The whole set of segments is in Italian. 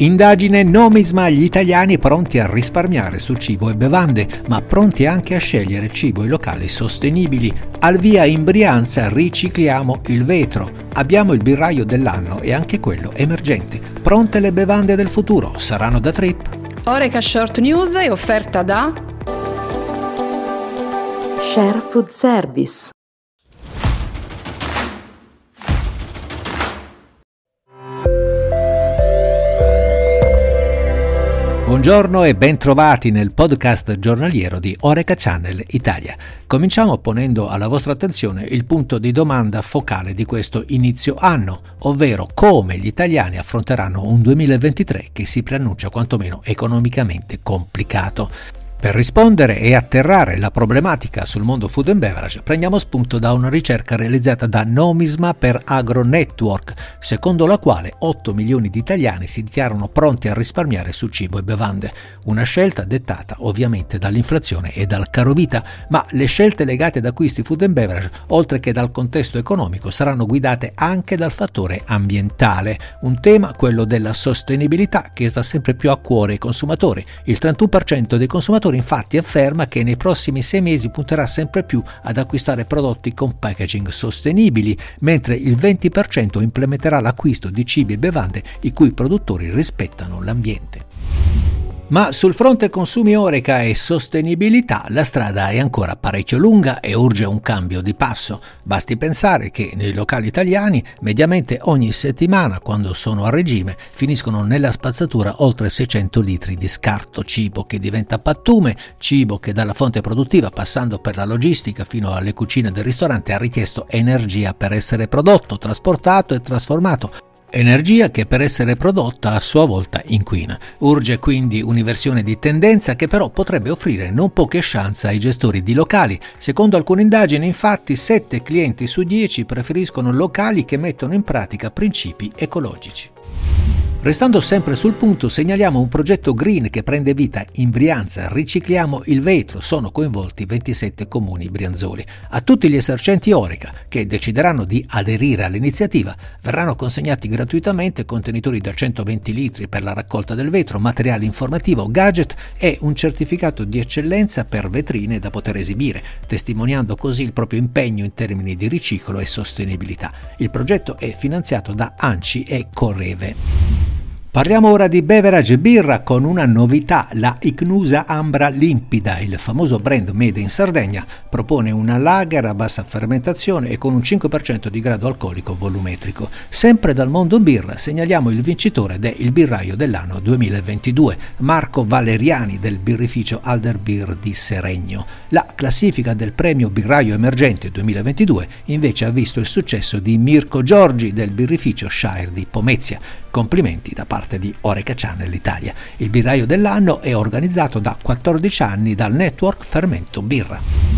Indagine nomisma gli italiani pronti a risparmiare su cibo e bevande, ma pronti anche a scegliere cibo e locali sostenibili. Al via in Brianza ricicliamo il vetro. Abbiamo il birraio dell'anno e anche quello emergente. Pronte le bevande del futuro? Saranno da trip? Oreca Short News è offerta da Share Food Service. Buongiorno e ben trovati nel podcast giornaliero di Oreca Channel Italia. Cominciamo ponendo alla vostra attenzione il punto di domanda focale di questo inizio anno, ovvero come gli italiani affronteranno un 2023 che si preannuncia quantomeno economicamente complicato. Per rispondere e atterrare la problematica sul mondo food and beverage, prendiamo spunto da una ricerca realizzata da Nomisma per Agro Network, secondo la quale 8 milioni di italiani si dichiarano pronti a risparmiare su cibo e bevande. Una scelta dettata ovviamente dall'inflazione e dal caro vita, ma le scelte legate ad acquisti food and beverage, oltre che dal contesto economico, saranno guidate anche dal fattore ambientale, un tema, quello della sostenibilità, che sta sempre più a cuore ai consumatori. Il 31% dei consumatori consumatore infatti afferma che nei prossimi sei mesi punterà sempre più ad acquistare prodotti con packaging sostenibili, mentre il 20% implementerà l'acquisto di cibi e bevande i cui produttori rispettano l'ambiente. Ma sul fronte consumi oreca e sostenibilità la strada è ancora parecchio lunga e urge un cambio di passo. Basti pensare che nei locali italiani mediamente ogni settimana, quando sono a regime, finiscono nella spazzatura oltre 600 litri di scarto cibo che diventa pattume, cibo che dalla fonte produttiva passando per la logistica fino alle cucine del ristorante ha richiesto energia per essere prodotto, trasportato e trasformato Energia che per essere prodotta a sua volta inquina. Urge quindi un'inversione di tendenza che però potrebbe offrire non poche chance ai gestori di locali. Secondo alcune indagini infatti 7 clienti su 10 preferiscono locali che mettono in pratica principi ecologici. Restando sempre sul punto, segnaliamo un progetto green che prende vita in Brianza. Ricicliamo il vetro. Sono coinvolti 27 comuni brianzoli. A tutti gli esercenti Orica che decideranno di aderire all'iniziativa verranno consegnati gratuitamente contenitori da 120 litri per la raccolta del vetro, materiale informativo, gadget e un certificato di eccellenza per vetrine da poter esibire, testimoniando così il proprio impegno in termini di riciclo e sostenibilità. Il progetto è finanziato da ANCI e Correve. Parliamo ora di beverage birra con una novità, la Icnusa Ambra Limpida, il famoso brand made in Sardegna, propone una lager a bassa fermentazione e con un 5% di grado alcolico volumetrico. Sempre dal mondo birra segnaliamo il vincitore del birraio dell'anno 2022, Marco Valeriani del birrificio Alder Beer di Seregno. La classifica del premio birraio emergente 2022 invece ha visto il successo di Mirko Giorgi del birrificio Shire di Pomezia. Complimenti da parte di Oreca Channel Italia. Il birraio dell'anno è organizzato da 14 anni dal network Fermento Birra.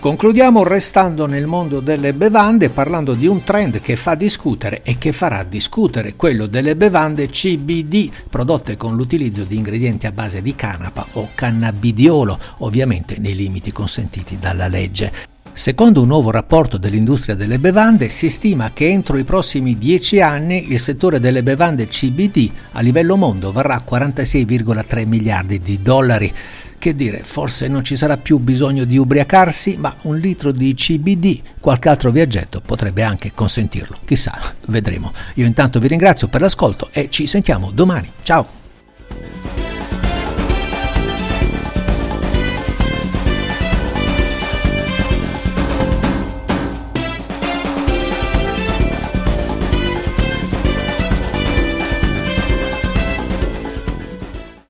Concludiamo restando nel mondo delle bevande parlando di un trend che fa discutere e che farà discutere, quello delle bevande CBD prodotte con l'utilizzo di ingredienti a base di canapa o cannabidiolo, ovviamente nei limiti consentiti dalla legge. Secondo un nuovo rapporto dell'industria delle bevande, si stima che entro i prossimi 10 anni il settore delle bevande CBD a livello mondo varrà 46,3 miliardi di dollari. Che dire, forse non ci sarà più bisogno di ubriacarsi, ma un litro di CBD, qualche altro viaggetto potrebbe anche consentirlo. Chissà, vedremo. Io intanto vi ringrazio per l'ascolto e ci sentiamo domani. Ciao!